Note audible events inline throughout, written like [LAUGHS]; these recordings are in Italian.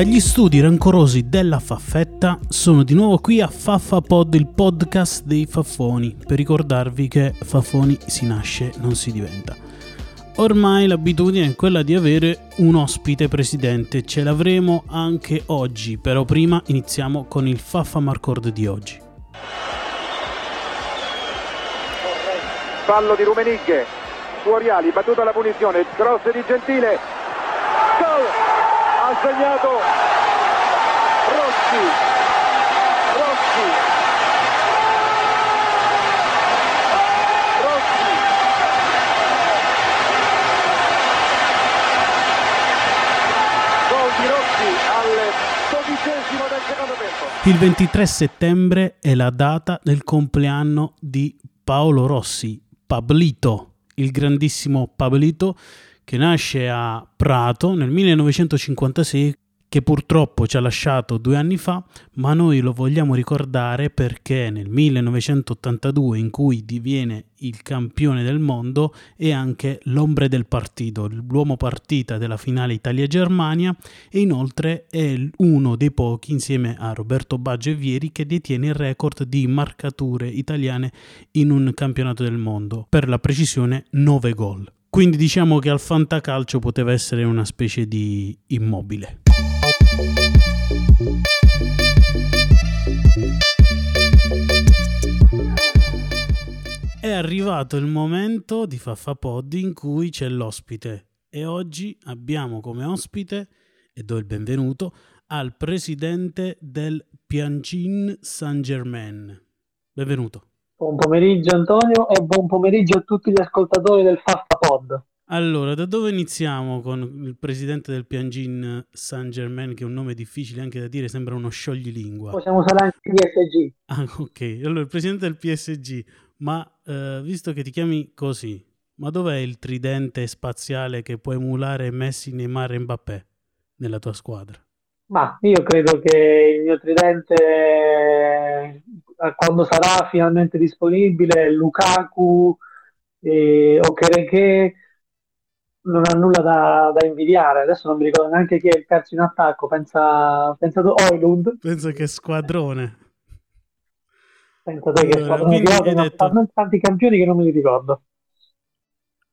Dagli studi rancorosi della Faffetta sono di nuovo qui a Faffa Pod, il podcast dei Faffoni, per ricordarvi che Faffoni si nasce, non si diventa. Ormai l'abitudine è quella di avere un ospite presidente, ce l'avremo anche oggi, però prima iniziamo con il Faffa Marcord di oggi. Fallo di Rumenigge, Fuoriali, battuta la punizione, cross di Gentile, gol! ha segnato Rossi Rossi gol di Rossi al dodicesimo del secondo tempo il 23 settembre è la data del compleanno di Paolo Rossi Pablito il grandissimo Pablito che nasce a Prato nel 1956 che purtroppo ci ha lasciato due anni fa, ma noi lo vogliamo ricordare perché nel 1982, in cui diviene il campione del mondo, è anche l'ombre del partito, l'uomo partita della finale Italia-Germania e inoltre è uno dei pochi, insieme a Roberto Baggio e Vieri, che detiene il record di marcature italiane in un campionato del mondo, per la precisione 9 gol. Quindi diciamo che al fantacalcio poteva essere una specie di immobile. Arrivato il momento di Faffa Pod in cui c'è l'ospite e oggi abbiamo come ospite, e do il benvenuto, al presidente del Piancin Saint-Germain. Benvenuto. Buon pomeriggio Antonio e buon pomeriggio a tutti gli ascoltatori del Faffa Pod. Allora, da dove iniziamo con il presidente del Piangin Saint Germain, che è un nome difficile anche da dire, sembra uno scioglilingua. Possiamo usare anche il PSG. Ah, ok. Allora, il presidente del PSG, ma eh, visto che ti chiami così, ma dov'è il tridente spaziale che può emulare Messi, Neymar e Mbappé nella tua squadra? Ma io credo che il mio tridente, eh, quando sarà finalmente disponibile, Lukaku e Okereke non ha nulla da, da, invidiare. Adesso non mi ricordo neanche chi è il terzo in attacco. Pensa, pensa tu, Oilund. Penso che squadrone. Pensa te che squadrone. Detto... tanti campioni che non me li ricordo.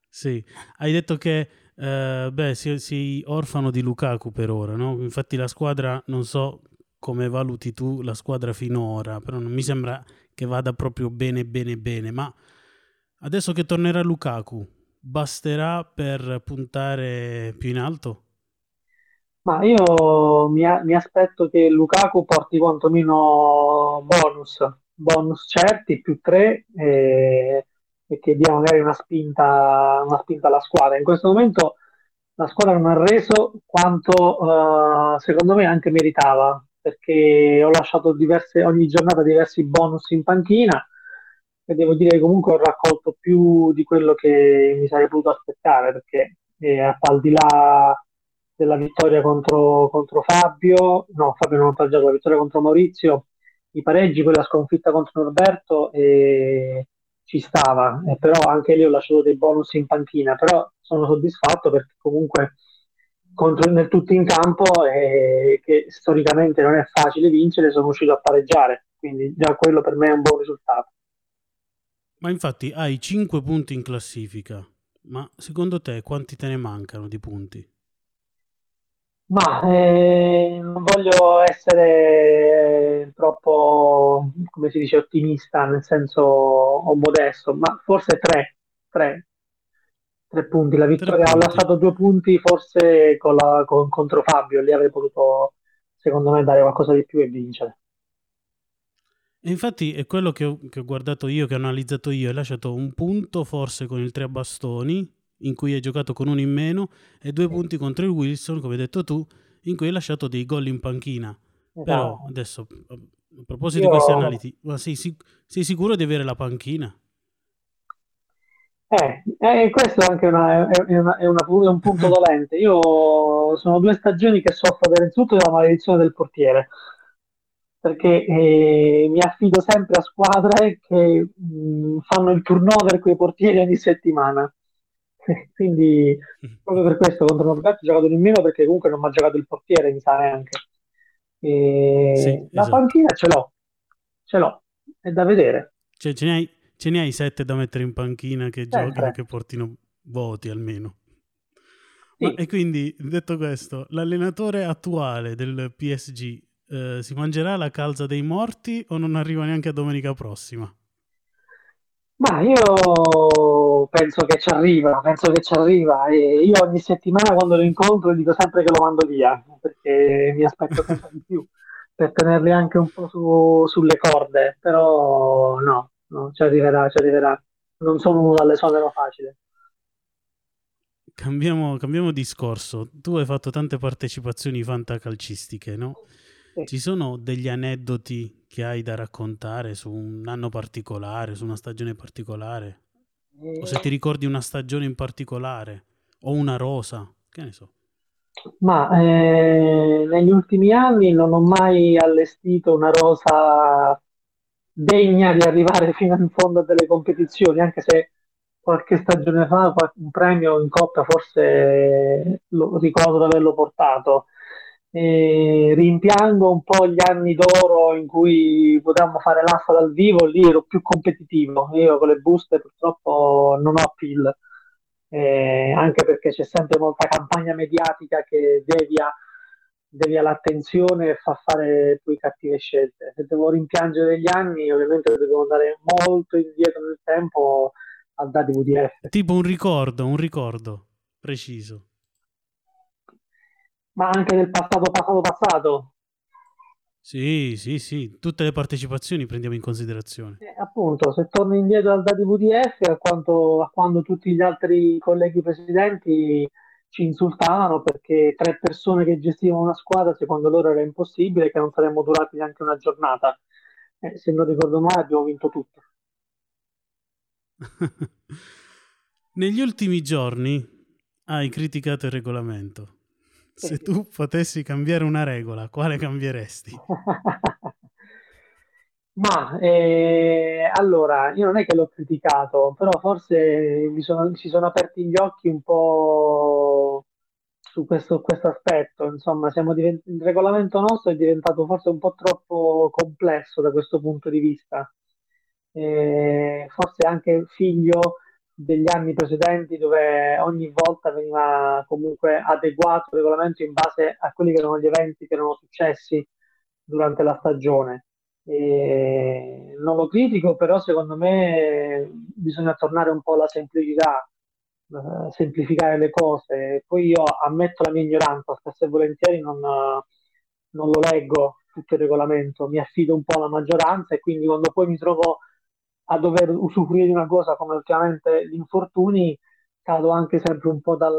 Sì, hai detto che eh, beh, sei, sei orfano di Lukaku per ora, no? Infatti la squadra, non so come valuti tu la squadra finora, però non mi sembra che vada proprio bene, bene, bene. Ma adesso che tornerà Lukaku, basterà per puntare più in alto? Ma io mi, mi aspetto che Lukaku porti quantomeno bonus, bonus certi, più tre. E e che dia magari una spinta, una spinta alla squadra. In questo momento la squadra non ha reso quanto uh, secondo me anche meritava, perché ho lasciato diverse, ogni giornata diversi bonus in panchina e devo dire che comunque ho raccolto più di quello che mi sarei potuto aspettare, perché eh, al di là della vittoria contro, contro Fabio, no, Fabio non ha pareggiato, la vittoria contro Maurizio, i pareggi, quella sconfitta contro Norberto e ci stava, eh, però anche lì ho lasciato dei bonus in panchina, però sono soddisfatto perché comunque contro, nel tutto in campo eh, che storicamente non è facile vincere, sono uscito a pareggiare, quindi già quello per me è un buon risultato. Ma infatti hai 5 punti in classifica, ma secondo te quanti te ne mancano di punti? Ma eh, non voglio essere troppo, come si dice, ottimista, nel senso o modesto, ma forse tre, tre, tre punti. La vittoria ha lasciato due punti, forse con la, con, contro Fabio, lì avrei potuto, secondo me, dare qualcosa di più e vincere. E infatti è quello che ho, che ho guardato io, che ho analizzato io, hai lasciato un punto forse con il tre bastoni, in cui hai giocato con uno in meno e due punti contro il Wilson, come hai detto tu, in cui hai lasciato dei gol in panchina. Esatto. Però adesso, a proposito Io... di queste analisi, ma sei, sei, sicuro di avere la panchina? Eh, eh, questo è anche una- è una- è una- un punto dolente. Io sono due stagioni che soffro innanzitutto della maledizione del portiere, perché eh, mi affido sempre a squadre che mh, fanno il turnover con i portieri ogni settimana. [LAUGHS] Quindi, proprio per questo contro Norberto ho giocato di meno perché comunque non mi ha giocato il portiere, mi sa neanche. Sì, E la esatto. panchina ce l'ho, ce l'ho, è da vedere, Cioè, ce ne hai, ce ne hai sette da mettere in panchina che giochino e sempre. che portino voti almeno. Ma Sì. e quindi, detto questo, l'allenatore attuale del PSG eh, si mangerà la calza dei morti o non arriva neanche a domenica prossima? Ma io penso che ci arriva, penso che ci arriva e io ogni settimana quando lo incontro dico sempre che lo mando via, perché mi aspetto sempre di più, per tenerli anche un po' su- sulle corde, però no, no, ci arriverà, ci arriverà. Non sono uno dall'esonero facile. Cambiamo, cambiamo discorso. Tu hai fatto tante partecipazioni fantacalcistiche, no? Sì. Ci sono degli aneddoti che hai da raccontare su un anno particolare, su una stagione particolare? O se ti ricordi una stagione in particolare? O una rosa? Che ne so. Ma eh, negli ultimi anni non ho mai allestito una rosa degna di arrivare fino in fondo a delle competizioni, anche se qualche stagione fa un premio in Coppa forse lo, ricordo di averlo portato. E rimpiango un po' gli anni d'oro in cui potevamo fare l'asta dal vivo, lì ero più competitivo. Io con le buste purtroppo non ho appeal, eh, anche perché c'è sempre molta campagna mediatica che devia, devia l'attenzione e fa fare poi cattive scelte. Se devo rimpiangere gli anni, ovviamente devo andare molto indietro nel tempo al VDF. Tipo un ricordo, un ricordo preciso. Ma anche del passato, passato, passato. Sì, sì, sì, tutte le partecipazioni prendiamo in considerazione. Eh, appunto, se torno indietro al VDF, a, quanto- a quando tutti gli altri colleghi presidenti ci insultavano perché tre persone che gestivano una squadra, secondo loro era impossibile, che non saremmo durati neanche una giornata. Eh, se non ricordo male, abbiamo vinto tutto. [LAUGHS] Negli ultimi giorni hai criticato il regolamento. Se tu potessi cambiare una regola, quale cambieresti? [LAUGHS] Ma eh, allora, io non è che l'ho criticato, però forse mi sono, si sono aperti gli occhi un po' su questo, questo aspetto. Insomma, divent- il regolamento nostro è diventato forse un po' troppo complesso da questo punto di vista. Eh, forse anche figlio degli anni precedenti dove ogni volta veniva comunque adeguato il regolamento in base a quelli che erano gli eventi che erano successi durante la stagione. E non lo critico, però secondo me bisogna tornare un po' alla semplicità, eh, semplificare le cose. Poi io ammetto la mia ignoranza, spesso e volentieri non, non lo leggo tutto il regolamento, mi affido un po' alla maggioranza e quindi quando poi mi trovo a dover usufruire di una cosa come ultimamente gli infortuni, cado anche sempre un po' dal,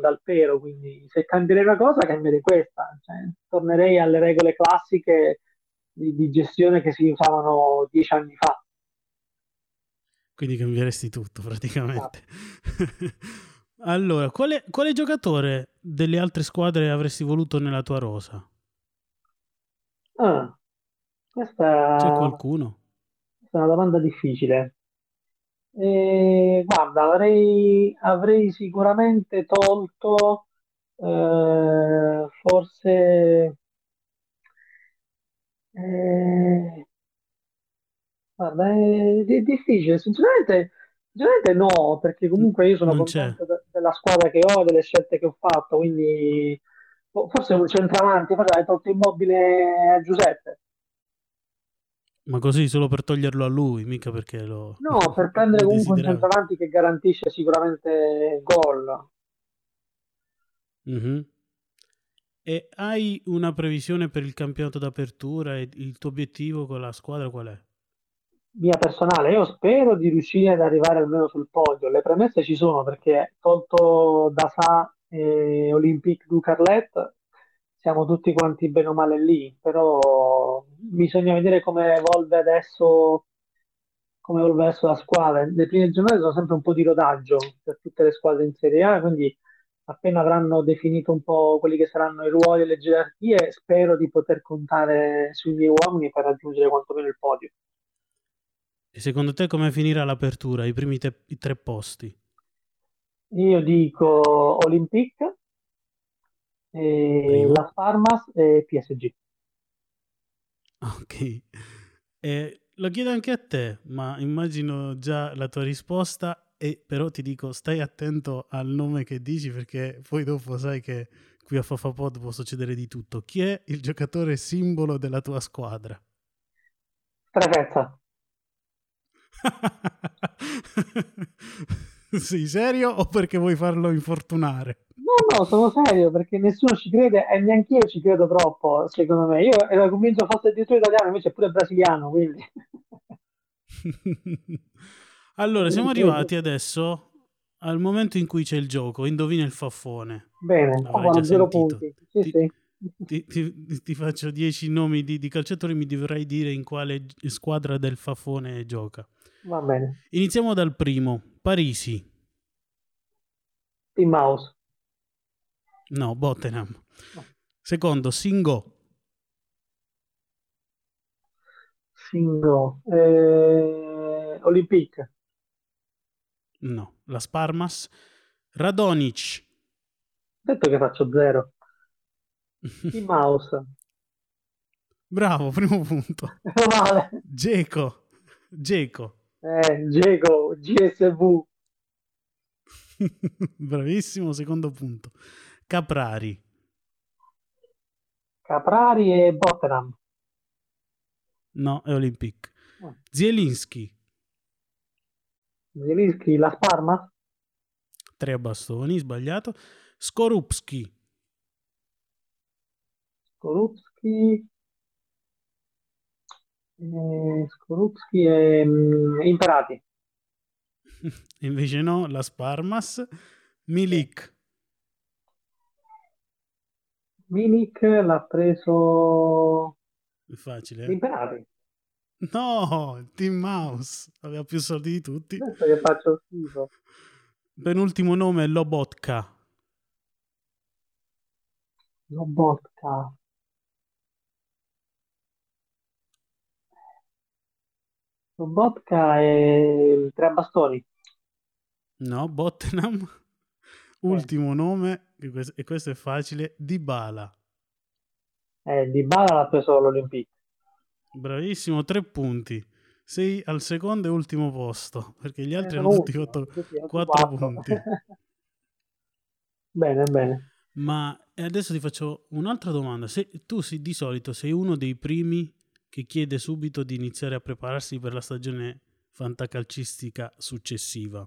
dal pero, quindi se cambierei una cosa cambierei questa, cioè, tornerei alle regole classiche di, di gestione che si usavano dieci anni fa. Quindi cambieresti tutto praticamente. Esatto. [LAUGHS] allora, quale, quale giocatore delle altre squadre avresti voluto nella tua rosa? Ah, C'è questa, qualcuno? Questa è una domanda difficile. E, guarda, avrei, avrei sicuramente tolto eh, forse eh, Guarda, è, è difficile, sinceramente, sinceramente no, perché comunque io sono non contento de- della squadra che ho, delle scelte che ho fatto, quindi fo- forse un centravanti, forse hai tolto immobile a Giuseppe. Ma così solo per toglierlo a lui, mica perché lo, No, per prendere comunque un centravanti che garantisce sicuramente gol. Mhm. E hai una previsione per il campionato d'apertura e il tuo obiettivo con la squadra qual è? Mia personale, io spero di riuscire ad arrivare almeno sul podio. Le premesse ci sono perché tolto da Sa e Olympique du Carlet siamo tutti quanti bene o male lì, però bisogna vedere come evolve adesso come evolve adesso la squadra. Le prime giornate sono sempre un po' di rodaggio per tutte le squadre in Serie A, quindi appena avranno definito un po' quelli che saranno i ruoli e le gerarchie, spero di poter contare sui miei uomini per raggiungere quantomeno il podio. E secondo te come finirà l'apertura, i primi te- i tre posti? Io dico Olympique, eh, Las Palmas e PSG. Ok. Eh, lo chiedo anche a te, ma immagino già la tua risposta e però ti dico stai attento al nome che dici perché poi dopo sai che qui a Fafapod può succedere di tutto. Chi è il giocatore simbolo della tua squadra? Strefezza. [LAUGHS] [LAUGHS] Sei serio o perché vuoi farlo infortunare? No, no, sono serio perché nessuno ci crede e neanche io ci credo troppo, secondo me. Io ero convinto fosse addirittura italiano, invece è pure brasiliano, quindi... [LAUGHS] allora, siamo arrivati adesso al momento in cui c'è il gioco, indovina il faffone. Bene, oh, zero punti. Sì, ti, sì. Ti, ti, ti, faccio dieci nomi di, di calciatori, mi dovrai dire in quale squadra del Fafone gioca. Va bene. Iniziamo dal primo, Parisi. Mouse. No, Bottenham. No. Secondo, Singo. Singo. Eh, Olympique. No, Las Parmas. Radonic. Detto che faccio zero. [LAUGHS] Team Mouse. Bravo, primo punto. [LAUGHS] Male. Geco. Geco. Eh, Geco, GSV. [LAUGHS] Bravissimo, secondo punto. Caprari. Caprari e Bottenham. No, è Olympic. Oh. Zielinski. Zielinski, La Sparma? Tre a bastoni, sbagliato. Skorupski. Skorupski. Eh, Skorupski e um, Imperati. [LAUGHS] Invece no, La Sparmas. Milik. Milik l'ha preso... È facile. Eh? Imperati. No, Team Mouse aveva più soldi di tutti. Adesso che faccio schifo. Penultimo nome è Lobotka. Lobotka. Lobotka e tre bastoni. No, Bottenham. Ultimo nome, e questo è facile, Dybala. Eh, Dybala l'ha preso l'Olympique. Bravissimo, tre punti. Sei al secondo e ultimo posto, perché gli altri eh, hanno tutti fatto quattro punti. [LAUGHS] bene, bene. Ma adesso ti faccio un'altra domanda. Se, tu sei, di solito sei uno dei primi che chiede subito di iniziare a prepararsi per la stagione fantacalcistica successiva.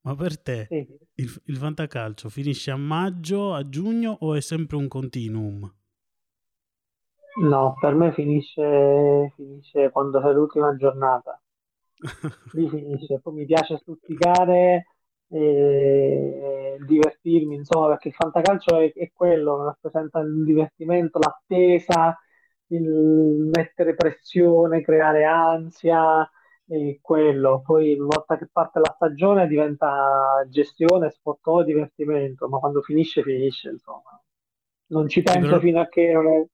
Ma per te sì. il, il fantacalcio finisce a maggio, a giugno o è sempre un continuum? No, per me finisce, finisce quando c'è l'ultima giornata. [LAUGHS] Lì finisce. Poi mi piace stuzzicare e divertirmi, insomma, perché il fantacalcio è, è quello, rappresenta il divertimento, l'attesa, il mettere pressione, creare ansia, e quello. Poi una volta che parte la stagione diventa gestione, sport divertimento, ma quando finisce, finisce, insomma. Non ci penso però... fino a che non è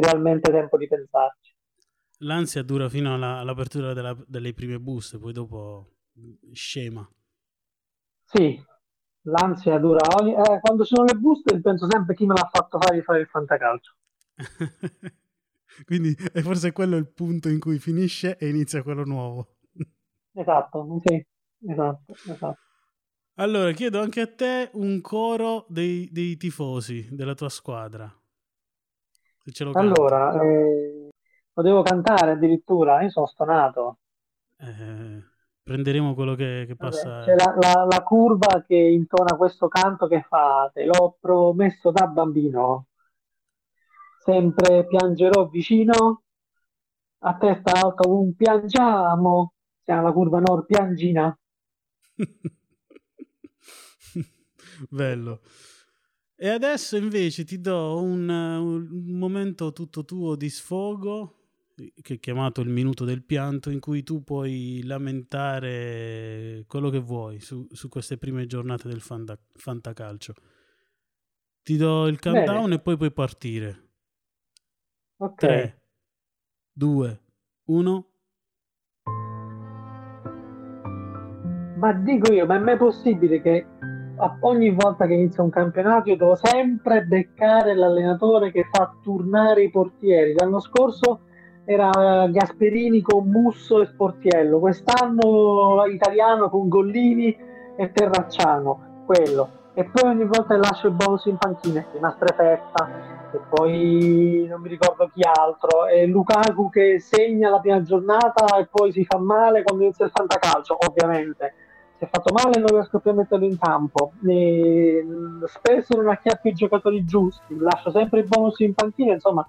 realmente tempo di pensarci. L'ansia dura fino alla, all'apertura della, delle prime buste, poi dopo scema. Sì, l'ansia dura ogni... eh, quando sono le buste penso sempre chi me l'ha fatto fare di fare il fantacalcio. [LAUGHS] Quindi è forse quello il punto in cui finisce e inizia quello nuovo. Esatto, sì, esatto, esatto. Allora, chiedo anche a te un coro dei, dei tifosi della tua squadra. Se ce lo allora, eh, lo devo cantare addirittura, io sono stonato. Eh, prenderemo quello che, che passa. Vabbè, c'è la, la, la, curva che intona questo canto che fa, te l'ho promesso da bambino sempre piangerò vicino, a testa alta un piangiamo, siamo alla curva nord piangina. [LAUGHS] Bello. E adesso invece ti do un, un, momento tutto tuo di sfogo che è chiamato il minuto del pianto, in cui tu puoi lamentare quello che vuoi su, su queste prime giornate del fanta, fantacalcio. Ti do il countdown Bene. e poi puoi partire. Ok. 3, 2, 1. Ma dico io, ma è mai possibile che ogni volta che inizia un campionato io devo sempre beccare l'allenatore che fa turnare i portieri? L'anno scorso era Gasperini con Musso e Sportiello, quest'anno italiano con Gollini e Terracciano, quello. E poi ogni volta lascio il bonus in panchina, di Mastrefetta, e poi non mi ricordo chi altro, e Lukaku che segna la prima giornata e poi si fa male quando inizia il fantacalcio, ovviamente. Si è fatto male e non riesco più a metterlo in campo. E spesso non acchiappo i giocatori giusti, lascio sempre il bonus in panchina, insomma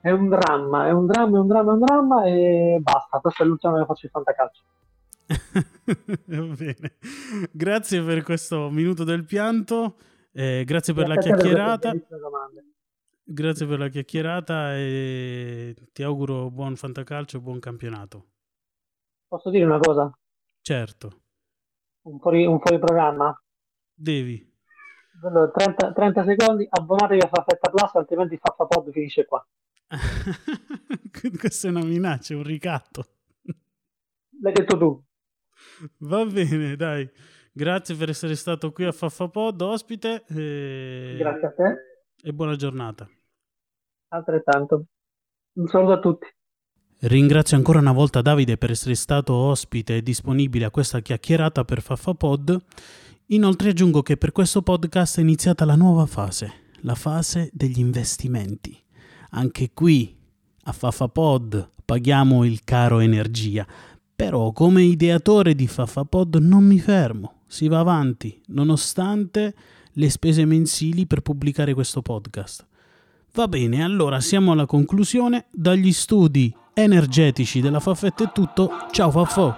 è un dramma, è un dramma, è un dramma, è un dramma e basta, questo è l'ultimo che faccio il fantacalcio. [LAUGHS] Va bene. Grazie per questo minuto del pianto, eh, grazie per grazie la chiacchierata. Grazie per la chiacchierata e ti auguro buon fantacalcio e buon campionato. Posso dire una cosa? Certo. Un fuori, un fuori programma? Devi. 30, 30 secondi, abbonatevi a Faffetta Plus, altrimenti Faffapod finisce qua. [LAUGHS] Questa è una minaccia, un ricatto. L'hai detto tu. Va bene, dai. Grazie per essere stato qui a Faffapod, ospite. E... Grazie a te. E buona giornata. Altrettanto. Un saluto a tutti. Ringrazio ancora una volta Davide per essere stato ospite e disponibile a questa chiacchierata per Faffapod. Inoltre aggiungo che per questo podcast è iniziata la nuova fase, la fase degli investimenti. Anche qui a FafaPod paghiamo il caro energia, però come ideatore di FafaPod non mi fermo, si va avanti, nonostante le spese mensili per pubblicare questo podcast. Va bene, allora siamo alla conclusione. Dagli studi energetici della Fafetta è tutto. Ciao Faffo!